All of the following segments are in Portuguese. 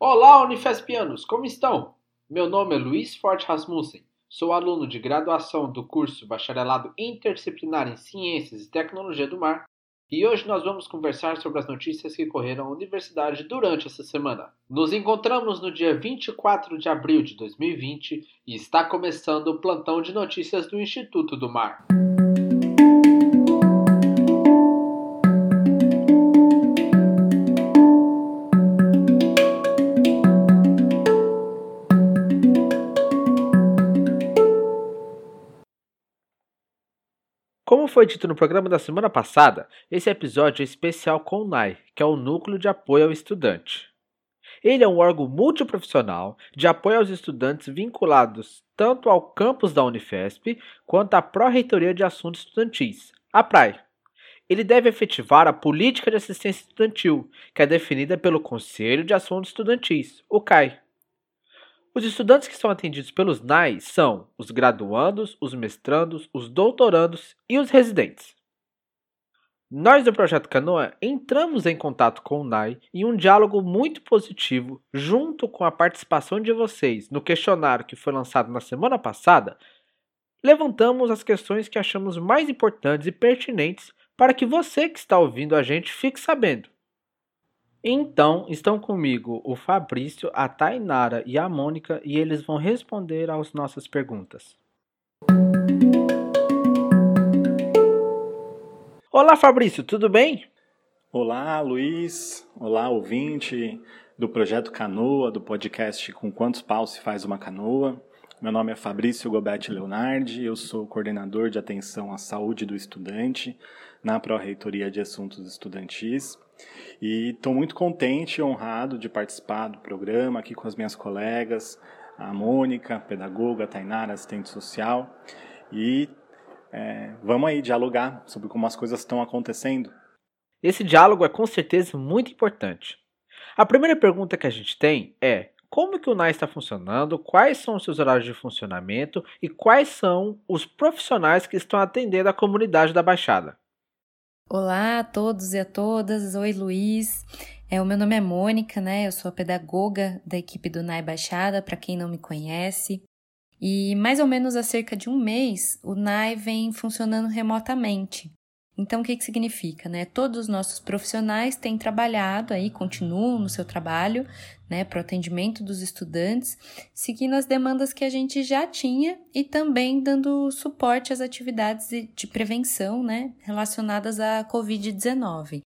Olá, Unifespianos, como estão? Meu nome é Luiz Forte Rasmussen, sou aluno de graduação do curso Bacharelado Interdisciplinar em Ciências e Tecnologia do Mar e hoje nós vamos conversar sobre as notícias que correram à universidade durante essa semana. Nos encontramos no dia 24 de abril de 2020 e está começando o plantão de notícias do Instituto do Mar. Como foi dito no programa da semana passada, esse episódio é especial com o NAI, que é o Núcleo de Apoio ao Estudante. Ele é um órgão multiprofissional de apoio aos estudantes vinculados tanto ao campus da Unifesp quanto à Pró-Reitoria de Assuntos Estudantis, a PRAE. Ele deve efetivar a política de assistência estudantil, que é definida pelo Conselho de Assuntos Estudantis, o CAI. Os estudantes que são atendidos pelos NAI são os graduandos, os mestrandos, os doutorandos e os residentes. Nós do Projeto Canoa entramos em contato com o NAI em um diálogo muito positivo, junto com a participação de vocês no questionário que foi lançado na semana passada. Levantamos as questões que achamos mais importantes e pertinentes para que você que está ouvindo a gente fique sabendo. Então, estão comigo o Fabrício, a Tainara e a Mônica e eles vão responder às nossas perguntas. Olá, Fabrício, tudo bem? Olá, Luiz. Olá, ouvinte do projeto Canoa, do podcast Com Quantos Paus se faz uma canoa. Meu nome é Fabrício Gobetti Leonardi, eu sou coordenador de atenção à saúde do estudante na Pró-Reitoria de Assuntos Estudantis. E estou muito contente e honrado de participar do programa aqui com as minhas colegas, a Mônica, pedagoga, a Tainara, assistente social. E é, vamos aí dialogar sobre como as coisas estão acontecendo. Esse diálogo é com certeza muito importante. A primeira pergunta que a gente tem é: como que o NAI está funcionando, quais são os seus horários de funcionamento e quais são os profissionais que estão atendendo a comunidade da Baixada? Olá a todos e a todas. Oi, Luiz. É, o meu nome é Mônica, né? Eu sou a pedagoga da equipe do NAI Baixada, para quem não me conhece. E mais ou menos há cerca de um mês, o NAI vem funcionando remotamente. Então, o que, que significa? Né? Todos os nossos profissionais têm trabalhado aí, continuam no seu trabalho, né, para o atendimento dos estudantes, seguindo as demandas que a gente já tinha e também dando suporte às atividades de prevenção né, relacionadas à Covid-19.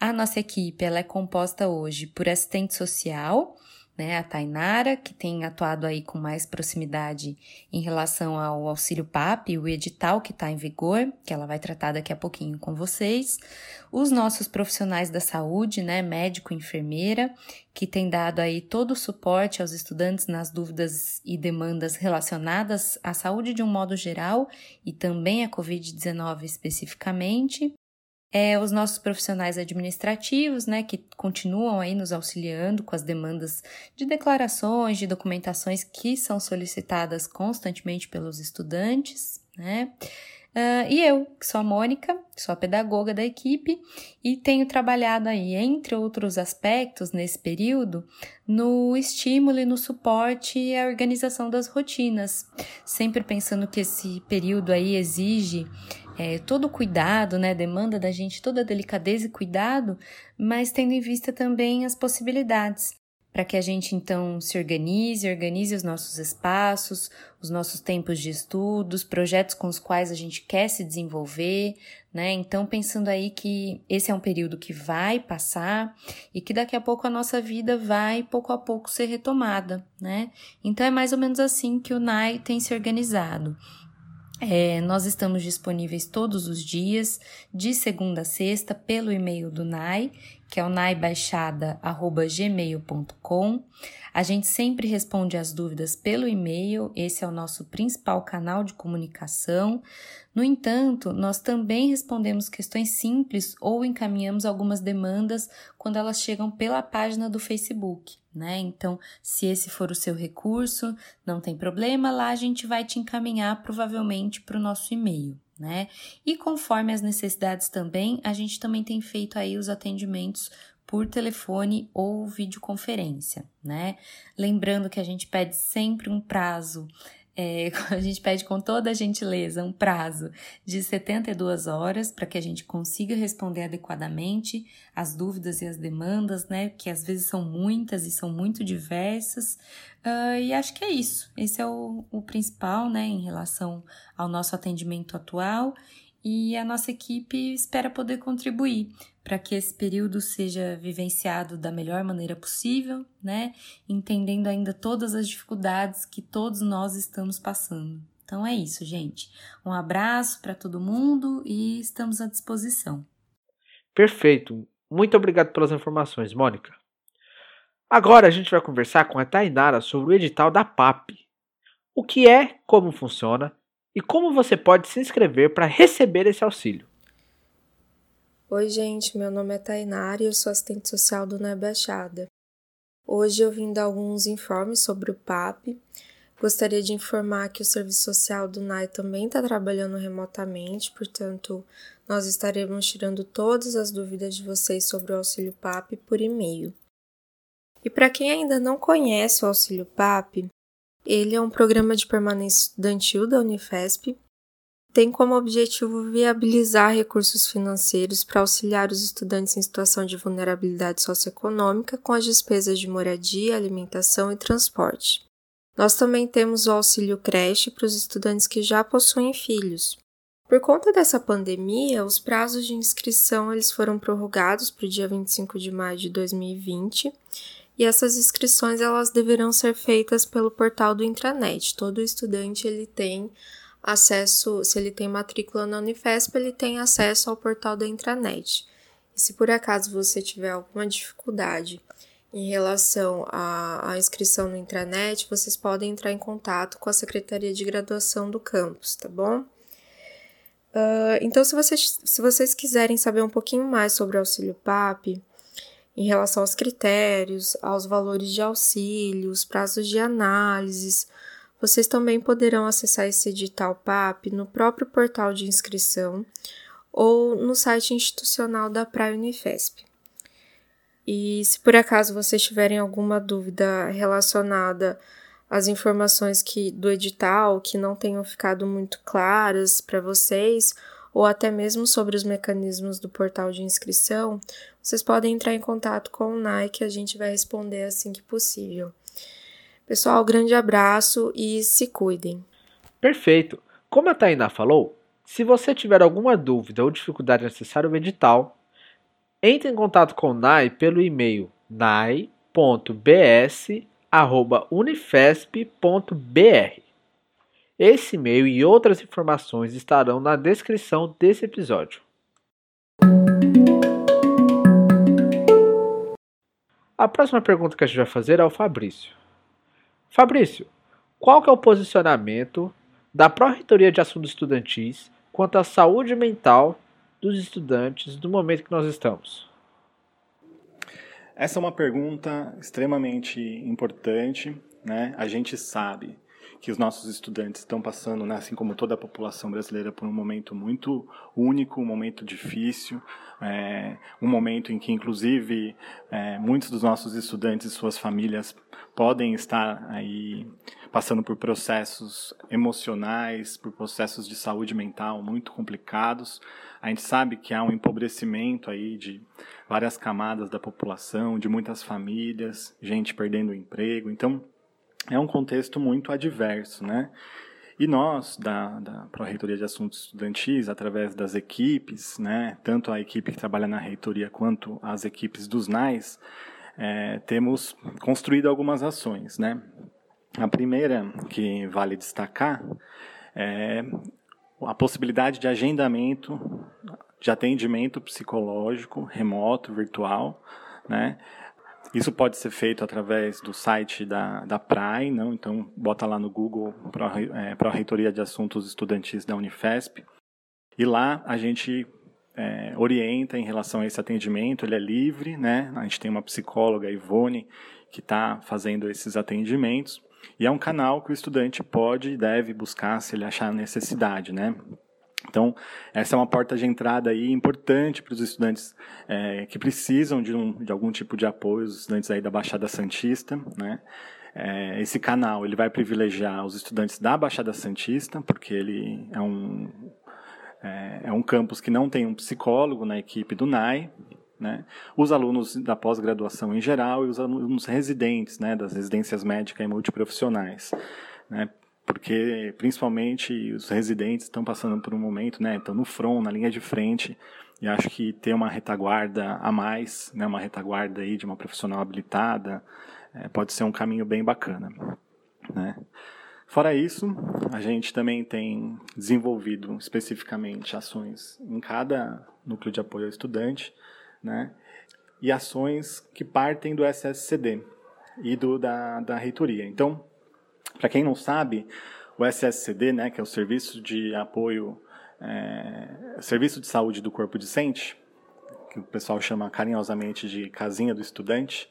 A nossa equipe ela é composta hoje por assistente social, né, a Tainara, que tem atuado aí com mais proximidade em relação ao auxílio PAP, o edital que está em vigor, que ela vai tratar daqui a pouquinho com vocês, os nossos profissionais da saúde, né, médico e enfermeira, que tem dado aí todo o suporte aos estudantes nas dúvidas e demandas relacionadas à saúde de um modo geral e também à Covid-19 especificamente, é, os nossos profissionais administrativos, né, que continuam aí nos auxiliando com as demandas de declarações, de documentações que são solicitadas constantemente pelos estudantes, né? Uh, e eu, que sou a Mônica, sou a pedagoga da equipe e tenho trabalhado aí, entre outros aspectos, nesse período, no estímulo e no suporte a organização das rotinas, sempre pensando que esse período aí exige é, todo o cuidado, né, demanda da gente toda a delicadeza e cuidado, mas tendo em vista também as possibilidades, para que a gente então se organize, organize os nossos espaços, os nossos tempos de estudos, projetos com os quais a gente quer se desenvolver, né? Então, pensando aí que esse é um período que vai passar e que daqui a pouco a nossa vida vai pouco a pouco ser retomada, né? Então, é mais ou menos assim que o NAI tem se organizado. É, nós estamos disponíveis todos os dias, de segunda a sexta, pelo e-mail do NAI, que é o naibaixada.gmail.com. A gente sempre responde as dúvidas pelo e-mail, esse é o nosso principal canal de comunicação. No entanto, nós também respondemos questões simples ou encaminhamos algumas demandas quando elas chegam pela página do Facebook né? Então, se esse for o seu recurso, não tem problema, lá a gente vai te encaminhar provavelmente para o nosso e-mail, né? E conforme as necessidades também, a gente também tem feito aí os atendimentos por telefone ou videoconferência, né? Lembrando que a gente pede sempre um prazo é, a gente pede com toda a gentileza um prazo de 72 horas para que a gente consiga responder adequadamente as dúvidas e as demandas, né? Que às vezes são muitas e são muito diversas. Uh, e acho que é isso. Esse é o, o principal, né, em relação ao nosso atendimento atual e a nossa equipe espera poder contribuir para que esse período seja vivenciado da melhor maneira possível, né? Entendendo ainda todas as dificuldades que todos nós estamos passando. Então é isso, gente. Um abraço para todo mundo e estamos à disposição. Perfeito. Muito obrigado pelas informações, Mônica. Agora a gente vai conversar com a Tainara sobre o edital da PAP. O que é, como funciona e como você pode se inscrever para receber esse auxílio. Oi, gente, meu nome é Tainara e eu sou assistente social do NEB Baixada. Hoje eu vim dar alguns informes sobre o PAP. Gostaria de informar que o serviço social do NAI também está trabalhando remotamente, portanto, nós estaremos tirando todas as dúvidas de vocês sobre o auxílio PAP por e-mail. E para quem ainda não conhece o auxílio PAP, ele é um programa de permanência estudantil da Unifesp. Tem como objetivo viabilizar recursos financeiros para auxiliar os estudantes em situação de vulnerabilidade socioeconômica com as despesas de moradia, alimentação e transporte. Nós também temos o auxílio creche para os estudantes que já possuem filhos. Por conta dessa pandemia, os prazos de inscrição eles foram prorrogados para o dia 25 de maio de 2020 e essas inscrições elas deverão ser feitas pelo portal do intranet. Todo estudante ele tem acesso, se ele tem matrícula na Unifesp, ele tem acesso ao portal da intranet. E se por acaso você tiver alguma dificuldade em relação à, à inscrição no intranet, vocês podem entrar em contato com a Secretaria de Graduação do campus, tá bom? Uh, então, se vocês, se vocês quiserem saber um pouquinho mais sobre o auxílio PAP, em relação aos critérios, aos valores de auxílio, os prazos de análises. Vocês também poderão acessar esse edital PAP no próprio portal de inscrição ou no site institucional da Praia Unifesp. E se por acaso vocês tiverem alguma dúvida relacionada às informações que do edital que não tenham ficado muito claras para vocês, ou até mesmo sobre os mecanismos do portal de inscrição, vocês podem entrar em contato com o NAI que a gente vai responder assim que possível. Pessoal, grande abraço e se cuidem. Perfeito. Como a Tainá falou, se você tiver alguma dúvida ou dificuldade em acessar o edital, entre em contato com o NAI pelo e-mail nai.bs@unifesp.br. Esse e-mail e outras informações estarão na descrição desse episódio. A próxima pergunta que a gente vai fazer é ao Fabrício. Fabrício, qual que é o posicionamento da Pró-Reitoria de Assuntos Estudantis quanto à saúde mental dos estudantes no momento que nós estamos? Essa é uma pergunta extremamente importante, né? A gente sabe que os nossos estudantes estão passando, né, assim como toda a população brasileira, por um momento muito único, um momento difícil, é, um momento em que, inclusive, é, muitos dos nossos estudantes e suas famílias podem estar aí passando por processos emocionais, por processos de saúde mental muito complicados. A gente sabe que há um empobrecimento aí de várias camadas da população, de muitas famílias, gente perdendo o emprego. Então, é um contexto muito adverso, né? E nós, da, da Pró-Reitoria de Assuntos Estudantis, através das equipes, né, tanto a equipe que trabalha na reitoria quanto as equipes dos NAIS, é, temos construído algumas ações. Né? A primeira que vale destacar é a possibilidade de agendamento, de atendimento psicológico remoto, virtual, né? Isso pode ser feito através do site da, da PRAE, não? então bota lá no Google para a Reitoria de Assuntos Estudantis da Unifesp. E lá a gente é, orienta em relação a esse atendimento, ele é livre, né? A gente tem uma psicóloga, Ivone, que está fazendo esses atendimentos. E é um canal que o estudante pode e deve buscar se ele achar necessidade, né? Então, essa é uma porta de entrada aí importante para os estudantes é, que precisam de, um, de algum tipo de apoio, os estudantes aí da Baixada Santista, né? É, esse canal ele vai privilegiar os estudantes da Baixada Santista, porque ele é um, é, é um campus que não tem um psicólogo na equipe do NAI, né? Os alunos da pós-graduação em geral e os alunos residentes, né, das residências médicas e multiprofissionais, né? Porque principalmente os residentes estão passando por um momento, né, estão no front, na linha de frente, e acho que ter uma retaguarda a mais, né, uma retaguarda aí de uma profissional habilitada, é, pode ser um caminho bem bacana, né? Fora isso, a gente também tem desenvolvido especificamente ações em cada núcleo de apoio ao estudante, né? E ações que partem do SSCD e do da, da reitoria. Então, para quem não sabe, o SSCD, né, que é o Serviço de Apoio, é, Serviço de Saúde do Corpo Discente, que o pessoal chama carinhosamente de Casinha do Estudante,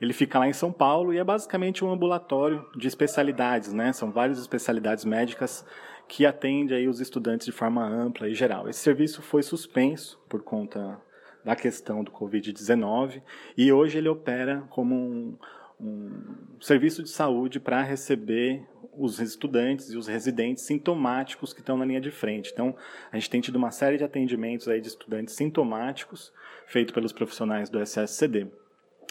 ele fica lá em São Paulo e é basicamente um ambulatório de especialidades, né? São várias especialidades médicas que atende aí os estudantes de forma ampla e geral. Esse serviço foi suspenso por conta da questão do Covid-19 e hoje ele opera como um, um serviço de saúde para receber os estudantes e os residentes sintomáticos que estão na linha de frente. Então, a gente tem tido uma série de atendimentos aí de estudantes sintomáticos feito pelos profissionais do SSCD.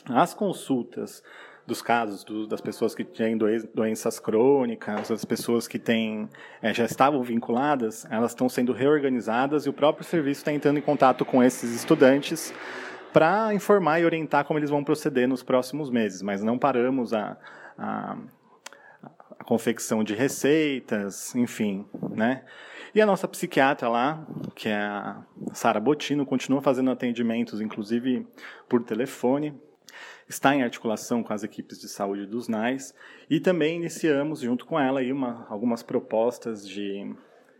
As consultas dos casos do, das pessoas que têm doenças crônicas, as pessoas que têm, é, já estavam vinculadas, elas estão sendo reorganizadas e o próprio serviço está entrando em contato com esses estudantes para informar e orientar como eles vão proceder nos próximos meses. Mas não paramos a, a, a confecção de receitas, enfim, né? E a nossa psiquiatra lá, que é a Sara Botino, continua fazendo atendimentos, inclusive por telefone, está em articulação com as equipes de saúde dos NAIS e também iniciamos, junto com ela, aí uma, algumas propostas de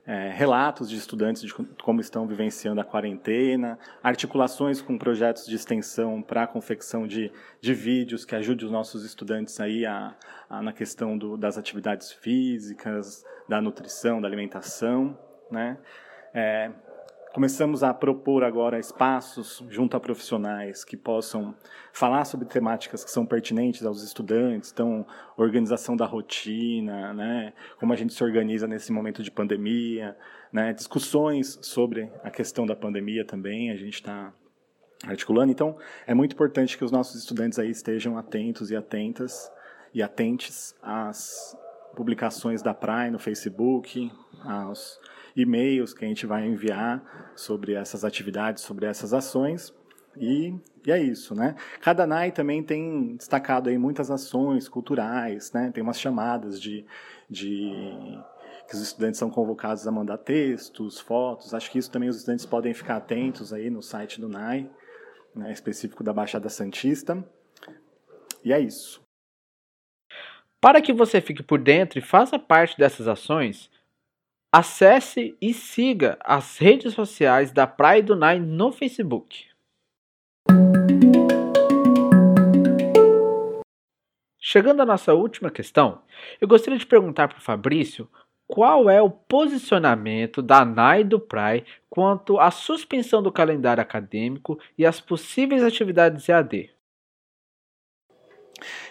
é, relatos de estudantes de como estão vivenciando a quarentena, articulações com projetos de extensão para a confecção de, de vídeos que ajude os nossos estudantes aí a, a na questão do, das atividades físicas, da nutrição, da alimentação, né? É, Começamos a propor agora espaços junto a profissionais que possam falar sobre temáticas que são pertinentes aos estudantes, então organização da rotina, né, como a gente se organiza nesse momento de pandemia, né, discussões sobre a questão da pandemia também, a gente está articulando. Então, é muito importante que os nossos estudantes aí estejam atentos e atentas e atentes às publicações da PRAE no Facebook, aos e-mails que a gente vai enviar sobre essas atividades, sobre essas ações. E, e, é isso, né? Cada NAI também tem destacado aí muitas ações culturais, né? Tem umas chamadas de, de que os estudantes são convocados a mandar textos, fotos. Acho que isso também os estudantes podem ficar atentos aí no site do NAI, né, específico da Baixada Santista. E é isso. Para que você fique por dentro e faça parte dessas ações, Acesse e siga as redes sociais da Praia do Nai no Facebook. Chegando à nossa última questão, eu gostaria de perguntar para o Fabrício qual é o posicionamento da NAI do PRAI quanto à suspensão do calendário acadêmico e as possíveis atividades EAD.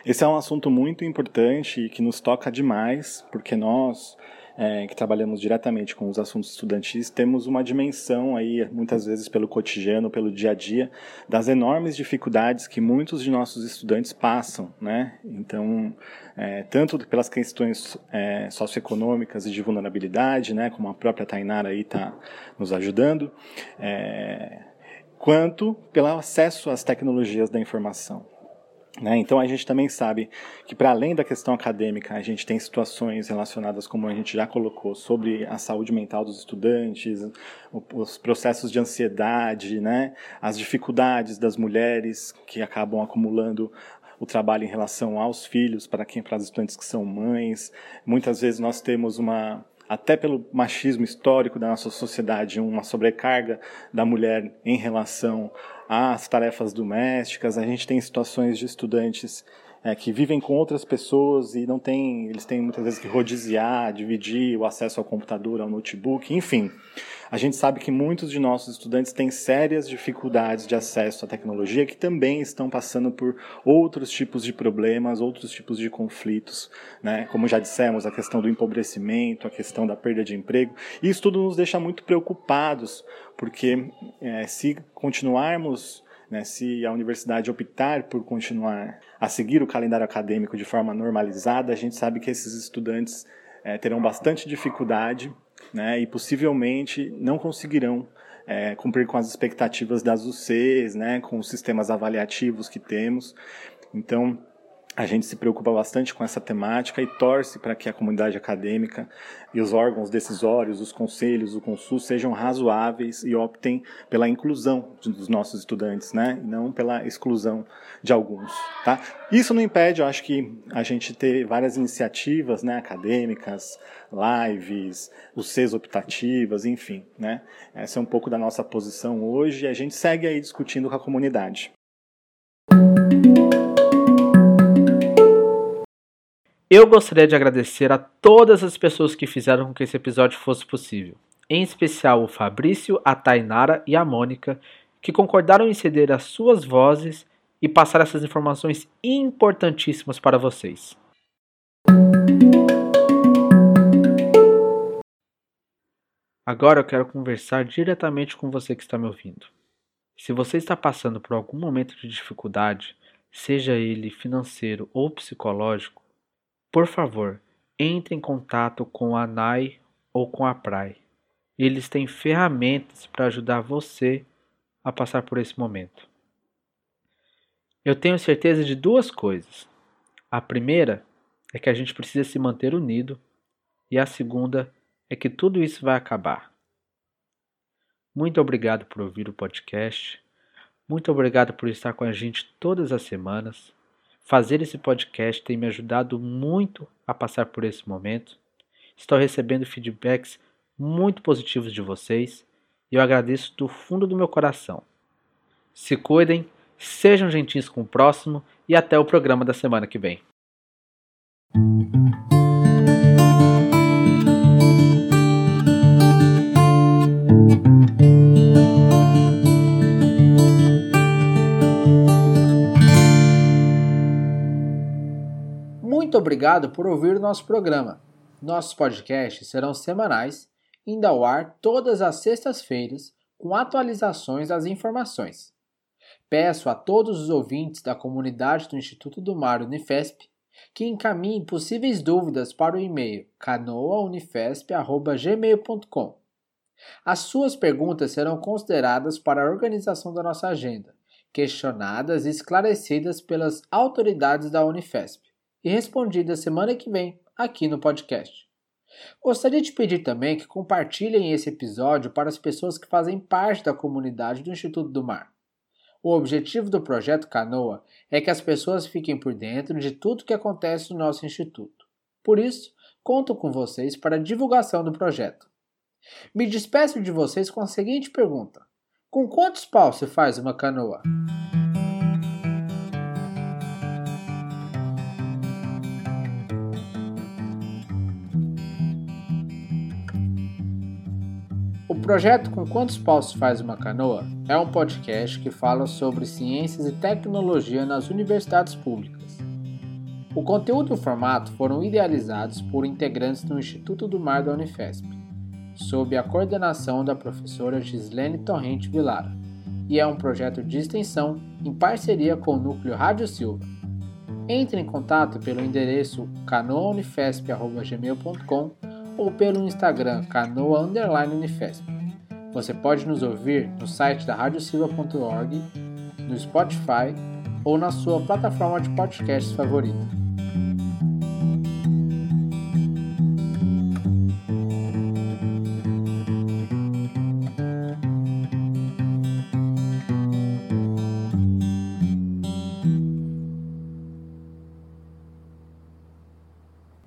Esse é um assunto muito importante e que nos toca demais, porque nós, é, que trabalhamos diretamente com os assuntos estudantis, temos uma dimensão aí, muitas vezes pelo cotidiano, pelo dia a dia, das enormes dificuldades que muitos de nossos estudantes passam, né? Então, é, tanto pelas questões é, socioeconômicas e de vulnerabilidade, né, como a própria Tainara aí está nos ajudando, é, quanto pelo acesso às tecnologias da informação. Né? Então a gente também sabe que para além da questão acadêmica, a gente tem situações relacionadas, como a gente já colocou, sobre a saúde mental dos estudantes, os processos de ansiedade, né? as dificuldades das mulheres que acabam acumulando o trabalho em relação aos filhos, para quem para as estudantes que são mães. Muitas vezes nós temos uma até pelo machismo histórico da nossa sociedade, uma sobrecarga da mulher em relação às tarefas domésticas. A gente tem situações de estudantes é, que vivem com outras pessoas e não tem, eles têm muitas vezes que rodiziar, dividir o acesso ao computador, ao notebook, enfim. A gente sabe que muitos de nossos estudantes têm sérias dificuldades de acesso à tecnologia que também estão passando por outros tipos de problemas, outros tipos de conflitos, né? Como já dissemos, a questão do empobrecimento, a questão da perda de emprego. E isso tudo nos deixa muito preocupados, porque é, se continuarmos né, se a universidade optar por continuar a seguir o calendário acadêmico de forma normalizada, a gente sabe que esses estudantes é, terão bastante dificuldade né, e possivelmente não conseguirão é, cumprir com as expectativas das UCs, né, com os sistemas avaliativos que temos. Então, a gente se preocupa bastante com essa temática e torce para que a comunidade acadêmica e os órgãos decisórios, os conselhos, o Consul sejam razoáveis e optem pela inclusão dos nossos estudantes, né? E não pela exclusão de alguns, tá? Isso não impede, eu acho que a gente ter várias iniciativas, né, acadêmicas, lives, os Cs optativas, enfim, né? Essa é um pouco da nossa posição hoje e a gente segue aí discutindo com a comunidade. Eu gostaria de agradecer a todas as pessoas que fizeram com que esse episódio fosse possível, em especial o Fabrício, a Tainara e a Mônica, que concordaram em ceder as suas vozes e passar essas informações importantíssimas para vocês. Agora eu quero conversar diretamente com você que está me ouvindo. Se você está passando por algum momento de dificuldade, seja ele financeiro ou psicológico, por favor, entre em contato com a NAI ou com a PRAI. Eles têm ferramentas para ajudar você a passar por esse momento. Eu tenho certeza de duas coisas. A primeira é que a gente precisa se manter unido, e a segunda é que tudo isso vai acabar. Muito obrigado por ouvir o podcast. Muito obrigado por estar com a gente todas as semanas. Fazer esse podcast tem me ajudado muito a passar por esse momento. Estou recebendo feedbacks muito positivos de vocês e eu agradeço do fundo do meu coração. Se cuidem, sejam gentis com o próximo e até o programa da semana que vem. Muito obrigado por ouvir o nosso programa. Nossos podcasts serão semanais, indo ao ar todas as sextas-feiras, com atualizações das informações. Peço a todos os ouvintes da comunidade do Instituto do Mar Unifesp que encaminhem possíveis dúvidas para o e-mail canoaunifesp.gmail.com. As suas perguntas serão consideradas para a organização da nossa agenda, questionadas e esclarecidas pelas autoridades da Unifesp e respondida semana que vem aqui no podcast. Gostaria de pedir também que compartilhem esse episódio para as pessoas que fazem parte da comunidade do Instituto do Mar. O objetivo do projeto Canoa é que as pessoas fiquem por dentro de tudo que acontece no nosso instituto. Por isso, conto com vocês para a divulgação do projeto. Me despeço de vocês com a seguinte pergunta: Com quantos paus se faz uma canoa? Projeto Com Quantos Paus Faz Uma Canoa é um podcast que fala sobre ciências e tecnologia nas universidades públicas. O conteúdo e o formato foram idealizados por integrantes do Instituto do Mar da Unifesp, sob a coordenação da professora Gislene Torrente Vilara, e é um projeto de extensão em parceria com o Núcleo Rádio Silva. Entre em contato pelo endereço canoaunifesp.gmail.com ou pelo Instagram canoa Unifesp. Você pode nos ouvir no site da radiosilva.org, no Spotify ou na sua plataforma de podcasts favorita.